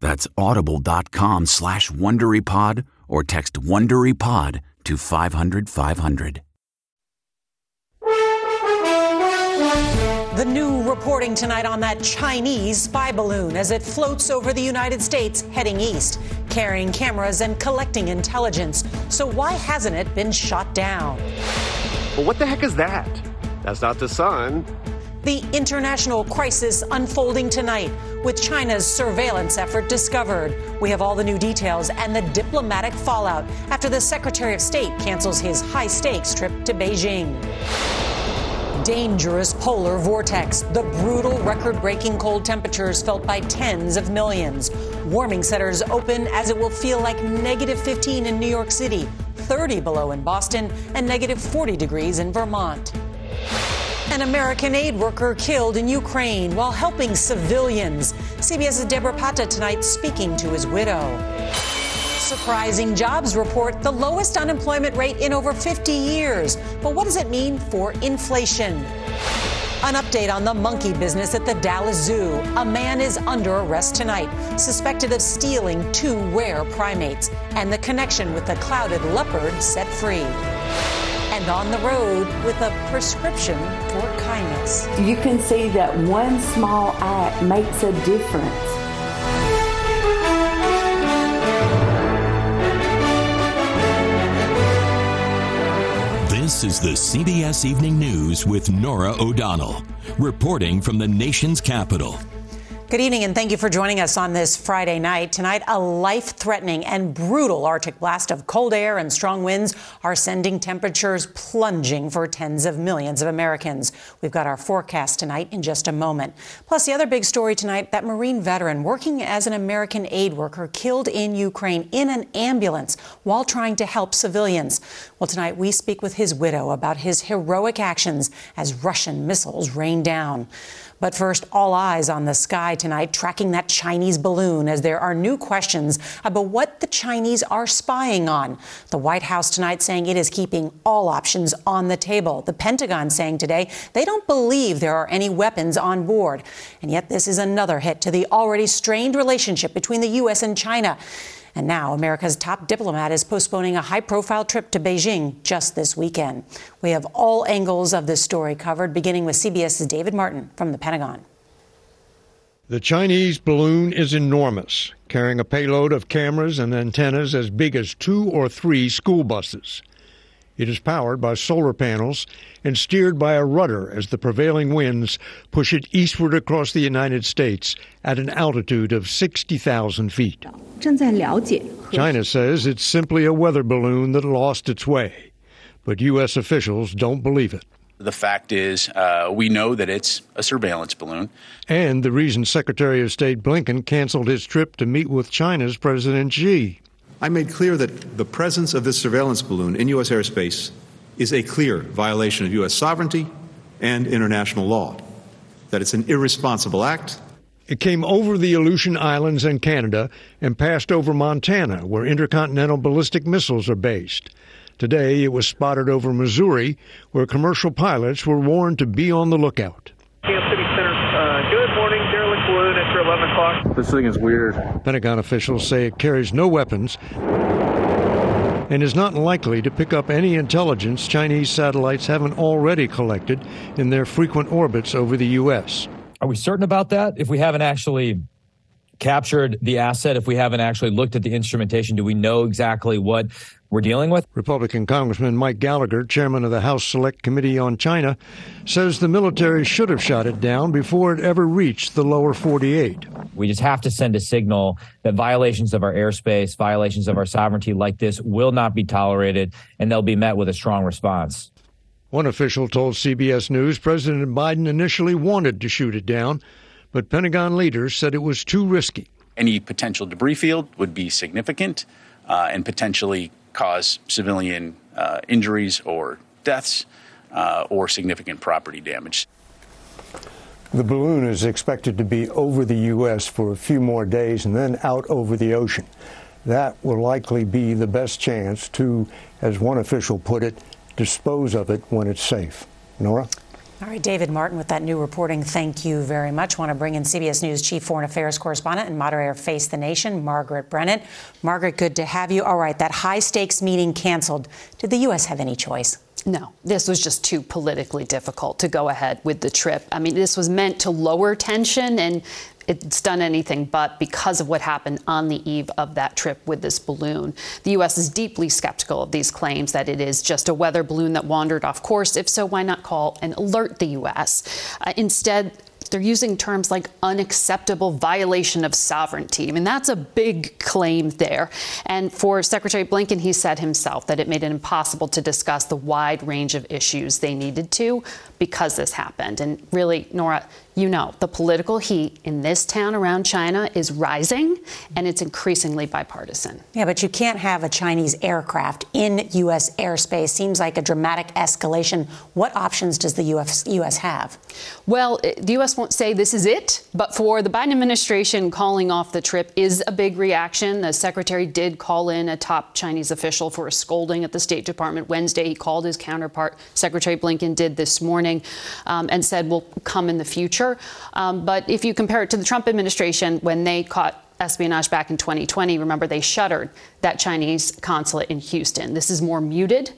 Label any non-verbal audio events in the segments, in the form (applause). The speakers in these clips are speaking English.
That's audible.com slash WonderyPod or text WonderyPod to 500 500. The new reporting tonight on that Chinese spy balloon as it floats over the United States heading east, carrying cameras and collecting intelligence. So why hasn't it been shot down? Well, what the heck is that? That's not the sun. The international crisis unfolding tonight with China's surveillance effort discovered. We have all the new details and the diplomatic fallout after the Secretary of State cancels his high stakes trip to Beijing. Dangerous polar vortex, the brutal record breaking cold temperatures felt by tens of millions. Warming centers open as it will feel like negative 15 in New York City, 30 below in Boston, and negative 40 degrees in Vermont. An American aid worker killed in Ukraine while helping civilians. CBS's Debora Patta tonight speaking to his widow. Surprising jobs report the lowest unemployment rate in over 50 years. But what does it mean for inflation? An update on the monkey business at the Dallas Zoo. A man is under arrest tonight, suspected of stealing two rare primates, and the connection with the clouded leopard set free and on the road with a prescription for kindness. You can see that one small act makes a difference. This is the CBS Evening News with Norah O'Donnell, reporting from the nation's capital. Good evening, and thank you for joining us on this Friday night. Tonight, a life threatening and brutal Arctic blast of cold air and strong winds are sending temperatures plunging for tens of millions of Americans. We've got our forecast tonight in just a moment. Plus, the other big story tonight that Marine veteran working as an American aid worker killed in Ukraine in an ambulance while trying to help civilians. Well, tonight, we speak with his widow about his heroic actions as Russian missiles rain down. But first, all eyes on the sky tonight, tracking that Chinese balloon as there are new questions about what the Chinese are spying on. The White House tonight saying it is keeping all options on the table. The Pentagon saying today they don't believe there are any weapons on board. And yet, this is another hit to the already strained relationship between the U.S. and China. And now America's top diplomat is postponing a high profile trip to Beijing just this weekend. We have all angles of this story covered, beginning with CBS's David Martin from the Pentagon. The Chinese balloon is enormous, carrying a payload of cameras and antennas as big as two or three school buses. It is powered by solar panels and steered by a rudder as the prevailing winds push it eastward across the United States at an altitude of 60,000 feet. China says it's simply a weather balloon that lost its way, but U.S. officials don't believe it. The fact is, uh, we know that it's a surveillance balloon. And the reason Secretary of State Blinken canceled his trip to meet with China's President Xi. I made clear that the presence of this surveillance balloon in U.S. airspace is a clear violation of U.S. sovereignty and international law, that it's an irresponsible act. It came over the Aleutian Islands and Canada and passed over Montana, where intercontinental ballistic missiles are based. Today, it was spotted over Missouri, where commercial pilots were warned to be on the lookout. Kansas City Center, uh, good morning, derelict balloon after 11 o'clock. This thing is weird. Pentagon officials say it carries no weapons and is not likely to pick up any intelligence Chinese satellites haven't already collected in their frequent orbits over the U.S. Are we certain about that? If we haven't actually captured the asset, if we haven't actually looked at the instrumentation, do we know exactly what we're dealing with? Republican Congressman Mike Gallagher, chairman of the House Select Committee on China, says the military should have shot it down before it ever reached the lower 48. We just have to send a signal that violations of our airspace, violations of our sovereignty like this will not be tolerated, and they'll be met with a strong response. One official told CBS News President Biden initially wanted to shoot it down, but Pentagon leaders said it was too risky. Any potential debris field would be significant uh, and potentially cause civilian uh, injuries or deaths uh, or significant property damage. The balloon is expected to be over the U.S. for a few more days and then out over the ocean. That will likely be the best chance to, as one official put it, dispose of it when it's safe. Norah? All right, David Martin with that new reporting. Thank you very much. Want to bring in CBS News Chief Foreign Affairs Correspondent and moderator Face the Nation, Margaret Brennan. Margaret, good to have you. All right, that high stakes meeting canceled. Did the U.S. have any choice? No, this was just too politically difficult to go ahead with the trip. I mean, this was meant to lower tension, and it's done anything but because of what happened on the eve of that trip with this balloon. The U.S. is deeply skeptical of these claims that it is just a weather balloon that wandered off course. If so, why not call and alert the U.S.? Uh, instead, they're using terms like unacceptable violation of sovereignty. I mean, that's a big claim there. And for Secretary Blinken, he said himself that it made it impossible to discuss the wide range of issues they needed to because this happened. And really, Norah, you know, the political heat in this town around China is rising and it's increasingly bipartisan. Yeah, but you can't have a Chinese aircraft in U.S. airspace. Seems like a dramatic escalation. What options does the US, U.S. have? Well, the U.S. won't say this is it, but for the Biden administration, calling off the trip is a big reaction. The secretary did call in a top Chinese official for a scolding at the State Department Wednesday. He called his counterpart, Secretary Blinken did this morning, um, and said, we'll come in the future. Um, but if you compare it to the Trump administration, when they caught espionage back in 2020, remember they shuttered that Chinese consulate in Houston. This is more muted.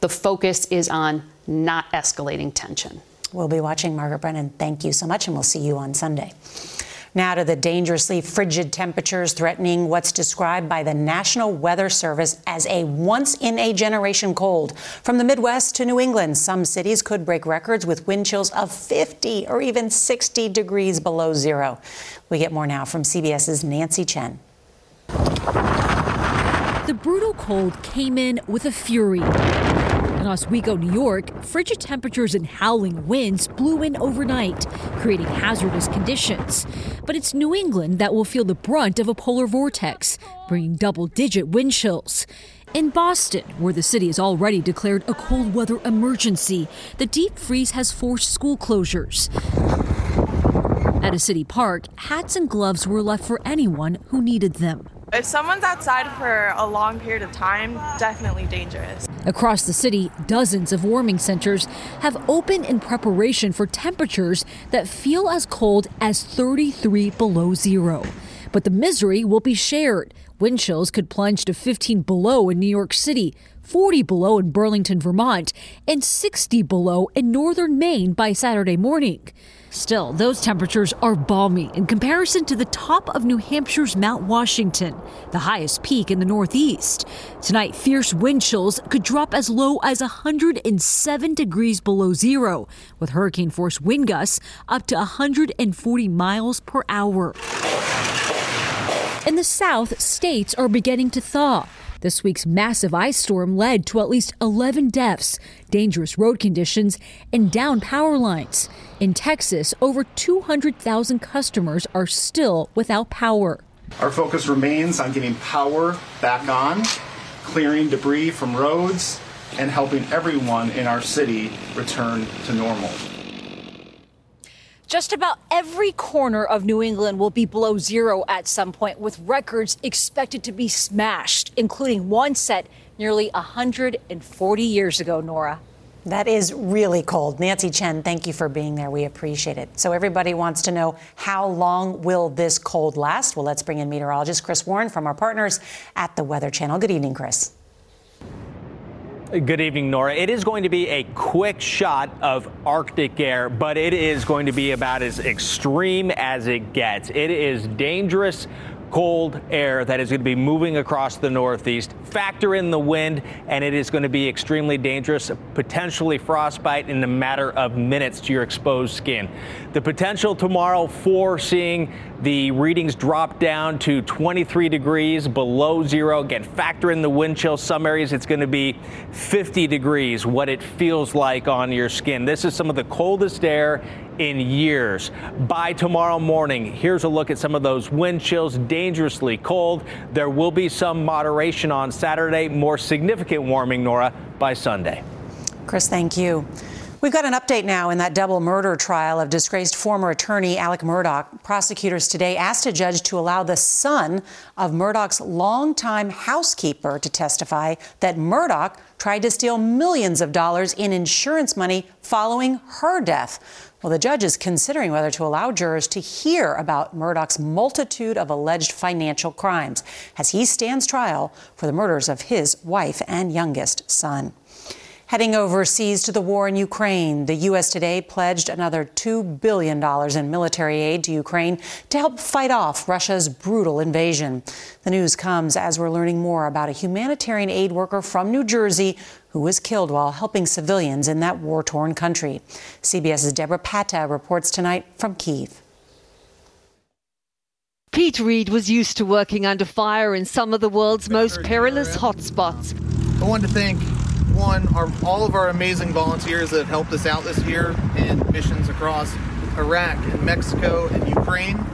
The focus is on not escalating tension. We'll be watching Margaret Brennan. Thank you so much, and we'll see you on Sunday. Now to the dangerously frigid temperatures threatening what's described by the National Weather Service as a once in a generation cold. From the Midwest to New England, some cities could break records with wind chills of 50 or even 60 degrees below zero. We get more now from CBS's Nancy Chen. The brutal cold came in with a fury. Oswego, New York, frigid temperatures and howling winds blew in overnight, creating hazardous conditions. But it's New England that will feel the brunt of a polar vortex, bringing double digit wind chills. In Boston, where the city has already declared a cold weather emergency, the deep freeze has forced school closures. At a city park, hats and gloves were left for anyone who needed them. If someone's outside for a long period of time, definitely dangerous. Across the city, dozens of warming centers have opened in preparation for temperatures that feel as cold as 33 below zero. But the misery will be shared. Wind chills could plunge to 15 below in New York City, 40 below in Burlington, Vermont, and 60 below in northern Maine by Saturday morning. Still, those temperatures are balmy in comparison to the top of New Hampshire's Mount Washington, the highest peak in the Northeast. Tonight, fierce wind chills could drop as low as 107 degrees below zero, with hurricane force wind gusts up to 140 miles per hour. In the south, states are beginning to thaw. This week's massive ice storm led to at least 11 deaths, dangerous road conditions, and down power lines. In Texas, over 200,000 customers are still without power. Our focus remains on getting power back on, clearing debris from roads, and helping everyone in our city return to normal. Just about every corner of New England will be below zero at some point, with records expected to be smashed, including one set nearly 140 years ago, Norah. That is really cold. Nancy Chen, thank you for being there. We appreciate it. So everybody wants to know how long will this cold last? Well, let's bring in meteorologist Chris Warren from our partners at the Weather Channel. Good evening, Chris. Good evening, Norah. It is going to be a quick shot of Arctic air, but it is going to be about as extreme as it gets. It is dangerous cold air that is going to be moving across the Northeast. Factor in the wind, and it is going to be extremely dangerous, potentially frostbite in a matter of minutes to your exposed skin. The potential tomorrow for seeing the readings drop down to 23 degrees below zero. Again, factor in the wind chill. Some areas it's going to be 50 degrees, what it feels like on your skin. This is some of the coldest air in years. By tomorrow morning, here's a look at some of those wind chills, dangerously cold. There will be some moderation on Saturday, more significant warming, Norah, by Sunday. Chris, thank you. We've got an update now in that double murder trial of disgraced former attorney Alex Murdaugh. Prosecutors today asked a judge to allow the son of Murdaugh's longtime housekeeper to testify that Murdaugh tried to steal millions of dollars in insurance money following her death. Well, the judge is considering whether to allow jurors to hear about Murdaugh's multitude of alleged financial crimes as he stands trial for the murders of his wife and youngest son. Heading overseas to the war in Ukraine, the U.S. today pledged another $2 billion in military aid to Ukraine to help fight off Russia's brutal invasion. The news comes as we're learning more about a humanitarian aid worker from New Jersey who was killed while helping civilians in that war torn country. CBS's Debora Patta reports tonight from Kiev. Pete Reed was used to working under fire in some of the world's most perilous hotspots. I want to thank one, our, all of our amazing volunteers that have helped us out this year in missions across Iraq and Mexico and Ukraine.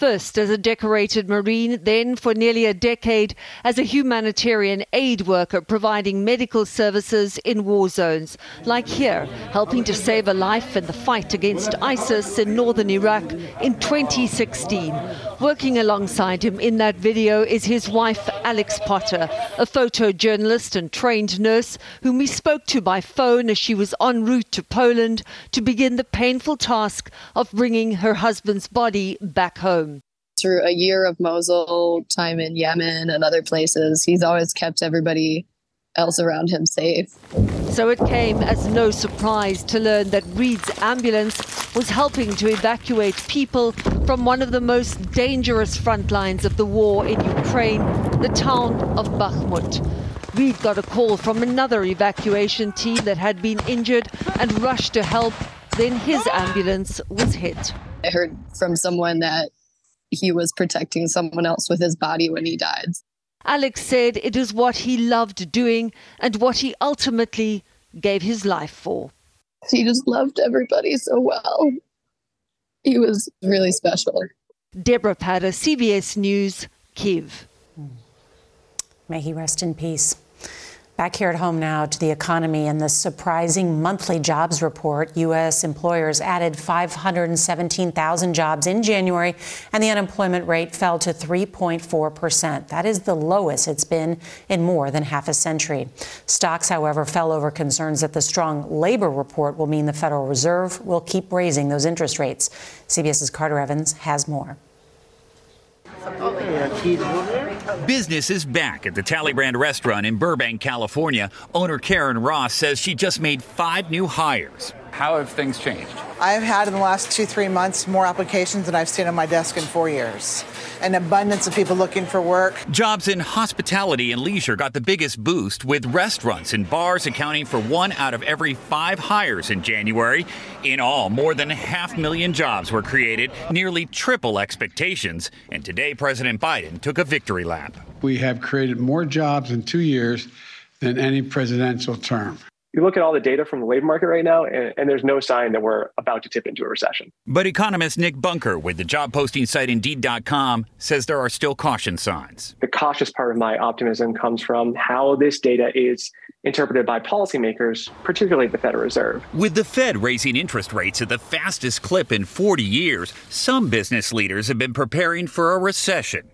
First as a decorated Marine, then for nearly a decade as a humanitarian aid worker providing medical services in war zones, like here, helping to save a life in the fight against ISIS in northern Iraq in 2016. Working alongside him in that video is his wife, Alex Potter, a photojournalist and trained nurse whom we spoke to by phone as she was en route to Poland to begin the painful task of bringing her husband's body back home through a year of Mosul, time in Yemen and other places, he's always kept everybody else around him safe. So it came as no surprise to learn that Reed's ambulance was helping to evacuate people from one of the most dangerous front lines of the war in Ukraine, the town of Bakhmut. Reed got a call from another evacuation team that had been injured and rushed to help. Then his ambulance was hit. I heard from someone that he was protecting someone else with his body when he died. Alex said it is what he loved doing and what he ultimately gave his life for. He just loved everybody so well. He was really special. Debora Patta, CBS News, Kiev. Hmm. May he rest in peace. Back here at home now to the economy and the surprising monthly jobs report. U.S. employers added 517,000 jobs in January, and the unemployment rate fell to 3.4 percent. That is the lowest it's been in more than half a century. Stocks, however, fell over concerns that the strong labor report will mean the Federal Reserve will keep raising those interest rates. CBS's Carter Evans has more. Business is back at the Talleyrand restaurant in Burbank, California. Owner Karen Ross says she just made five new hires. How have things changed? I've had in the last two, three months more applications than I've seen on my desk in four years. an abundance of people looking for work. Jobs in hospitality and leisure got the biggest boost, with restaurants and bars accounting for one out of every five hires in January. In all, more than a half million jobs were created, nearly triple expectations. And today, President Biden took a victory lap. We have created more jobs in two years than any presidential term you look at all the data from the labor market right now, and, and, there's no sign that we're about to tip into a recession. But economist Nick Bunker with the job posting site Indeed.com says there are still caution signs. The cautious part of my optimism comes from how this data is interpreted by policymakers, particularly the Federal Reserve. With the Fed raising interest rates at the fastest clip in 40 years, some business leaders have been preparing for a recession.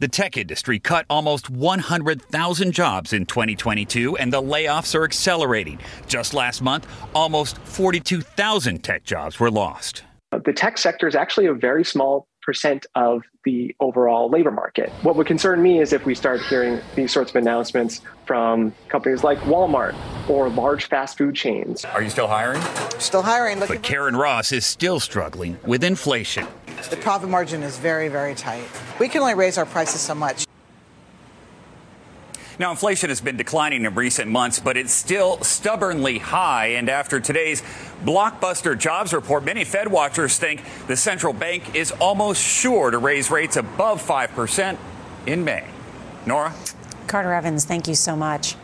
The tech industry cut almost 100,000 jobs in 2022, and the layoffs are accelerating. Just last month, almost 42,000 tech jobs were lost. The tech sector is actually a very small percent of the overall labor market. What would concern me is if we start hearing these sorts of announcements from companies like Walmart or large fast food chains. Are you still hiring? Still hiring. But Karen Ross is still struggling with inflation. The profit margin is very, very tight. We can only raise our prices so much. Now, inflation has been declining in recent months, but it's still stubbornly high. And after today's blockbuster jobs report, many Fed watchers think the central bank is almost sure to raise rates above 5% in May. Norah? Carter Evans, thank you so much.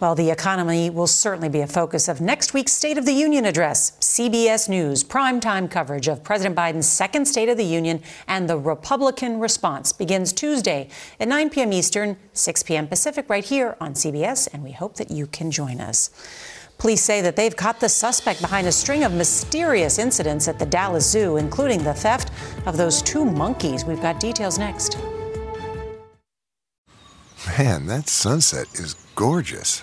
Well, the economy will certainly be a focus of next week's State of the Union address. CBS News primetime coverage of President Biden's second State of the Union and the Republican response begins Tuesday at 9 p.m. Eastern, 6 p.m. Pacific, right here on CBS, and we hope that you can join us. Police say that they've caught the suspect behind a string of mysterious incidents at the Dallas Zoo, including the theft of those two monkeys. We've got details next. Man, that sunset is gorgeous.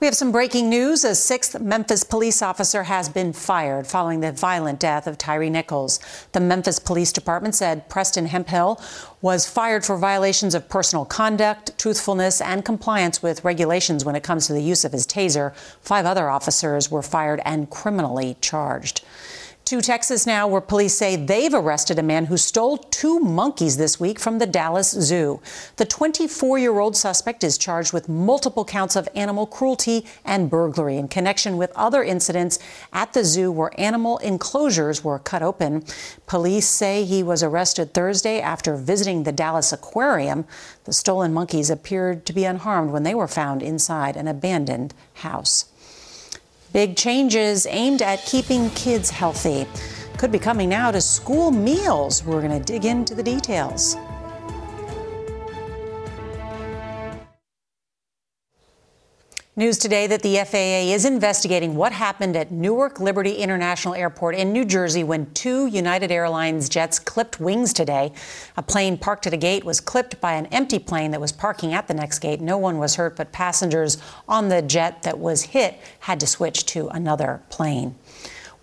We have some breaking news. A sixth Memphis police officer has been fired following the violent death of Tyre Nichols. The Memphis Police Department said Preston Hemphill was fired for violations of personal conduct, truthfulness, and compliance with regulations when it comes to the use of his taser. Five other officers were fired and criminally charged. To Texas now, where police say they've arrested a man who stole two monkeys this week from the Dallas Zoo. The 24 year old suspect is charged with multiple counts of animal cruelty and burglary in connection with other incidents at the zoo where animal enclosures were cut open. Police say he was arrested Thursday after visiting the Dallas Aquarium. The stolen monkeys appeared to be unharmed when they were found inside an abandoned house. Big changes aimed at keeping kids healthy could be coming now to school meals. We're going to dig into the details. News today that the FAA is investigating what happened at Newark Liberty International Airport in New Jersey when two United Airlines jets clipped wings today. A plane parked at a gate was clipped by an empty plane that was parking at the next gate. No one was hurt, but passengers on the jet that was hit had to switch to another plane.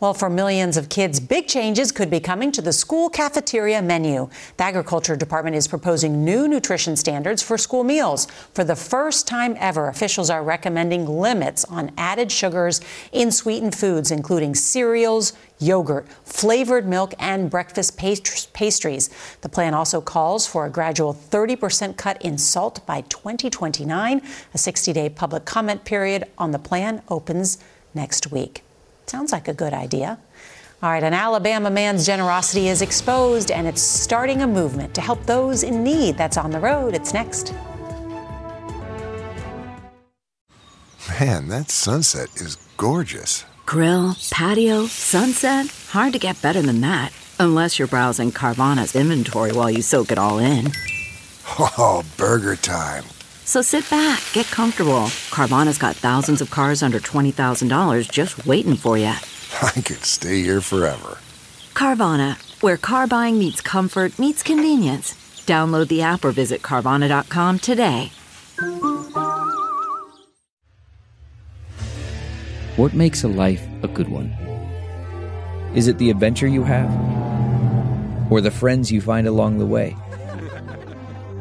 Well, for millions of kids, big changes could be coming to the school cafeteria menu. The Agriculture Department is proposing new nutrition standards for school meals. For the first time ever, officials are recommending limits on added sugars in sweetened foods, including cereals, yogurt, flavored milk, and breakfast pastries. The plan also calls for a gradual 30% cut in salt by 2029. A 60 day public comment period on the plan opens next week. Sounds like a good idea. All right, an Alabama man's generosity is exposed, and it's starting a movement to help those in need. That's on the road. It's next. Man, that sunset is gorgeous. Grill, patio, sunset. Hard to get better than that. Unless you're browsing Carvana's inventory while you soak it all in. (laughs) Oh, burger time. So sit back, get comfortable. Carvana's got thousands of cars under $20,000 just waiting for you. (laughs) I could stay here forever. Carvana, where car buying meets comfort, meets convenience. Download the app or visit Carvana.com today. What makes a life a good one? Is it the adventure you have? Or the friends you find along the way?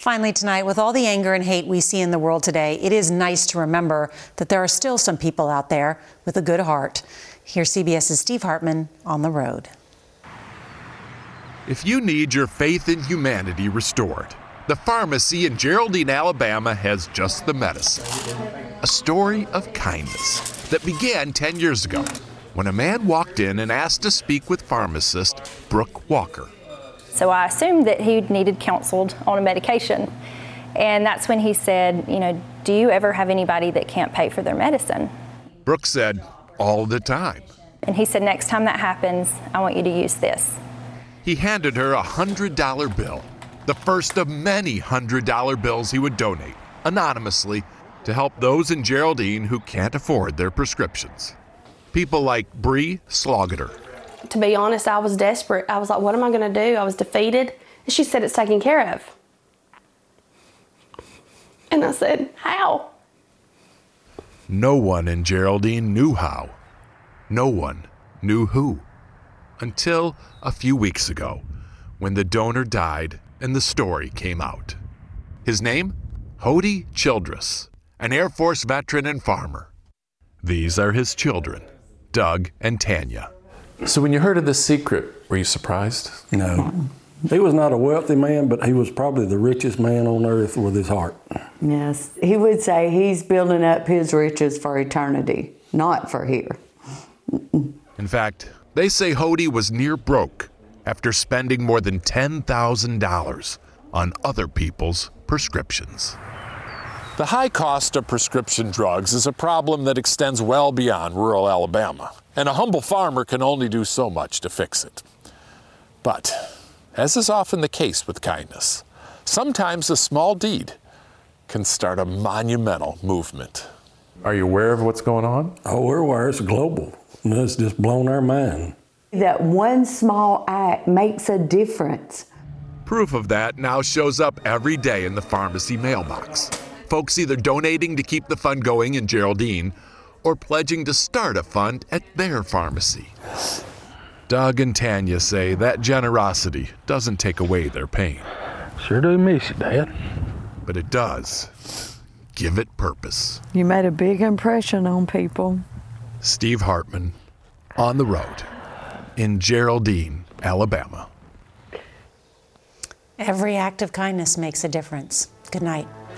Finally, tonight, with all the anger and hate we see in the world today, it is nice to remember that there are still some people out there with a good heart. Here's CBS's Steve Hartman on the road. If you need your faith in humanity restored, the pharmacy in Geraldine, Alabama has just the medicine. A story of kindness that began 10 years ago when a man walked in and asked to speak with pharmacist Brooke Walker. So I assumed that he needed counseled on a medication. And that's when he said, you know, do you ever have anybody that can't pay for their medicine? Brooke said, all the time. And he said, next time that happens, I want you to use this. He handed her a $100 bill, the first of many $100 bills he would donate, anonymously, to help those in Geraldine who can't afford their prescriptions. People like Bree Slogater, to be honest, I was desperate. I was like, what am I going to do? I was defeated. And she said, it's taken care of. And I said, how? No one in Geraldine knew how. No one knew who. Until a few weeks ago, when the donor died and the story came out. His name? Hody Childress, an Air Force veteran and farmer. These are his children, Doug and Tanya. So when you heard of this secret, were you surprised? No. He was not a wealthy man, but he was probably the richest man on earth with his heart. Yes. He would say he's building up his riches for eternity, not for here. In fact, they say Hody was near broke after spending more than $10,000 on other people's prescriptions. The high cost of prescription drugs is a problem that extends well beyond rural Alabama, and a humble farmer can only do so much to fix it. But, as is often the case with kindness, sometimes a small deed can start a monumental movement. Are you aware of what's going on? Oh, we're aware. It's global. It's just blown our mind. That one small act makes a difference. Proof of that now shows up every day in the pharmacy mailbox folks either donating to keep the fund going in Geraldine or pledging to start a fund at their pharmacy. Doug and Tanya say that generosity doesn't take away their pain. Sure do miss you, Dad. But it does give it purpose. You made a big impression on people. Steve Hartman, on the road in Geraldine, Alabama. Every act of kindness makes a difference. Good night.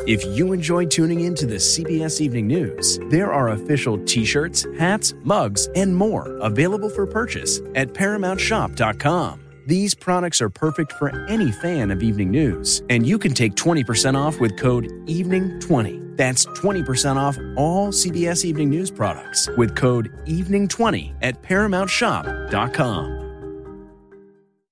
If you enjoy tuning in to the CBS Evening News, there are official t-shirts, hats, mugs, and more available for purchase at ParamountShop.com. These products are perfect for any fan of evening news, and you can take 20% off with code EVENING20. That's 20% off all CBS Evening News products with code EVENING20 at ParamountShop.com.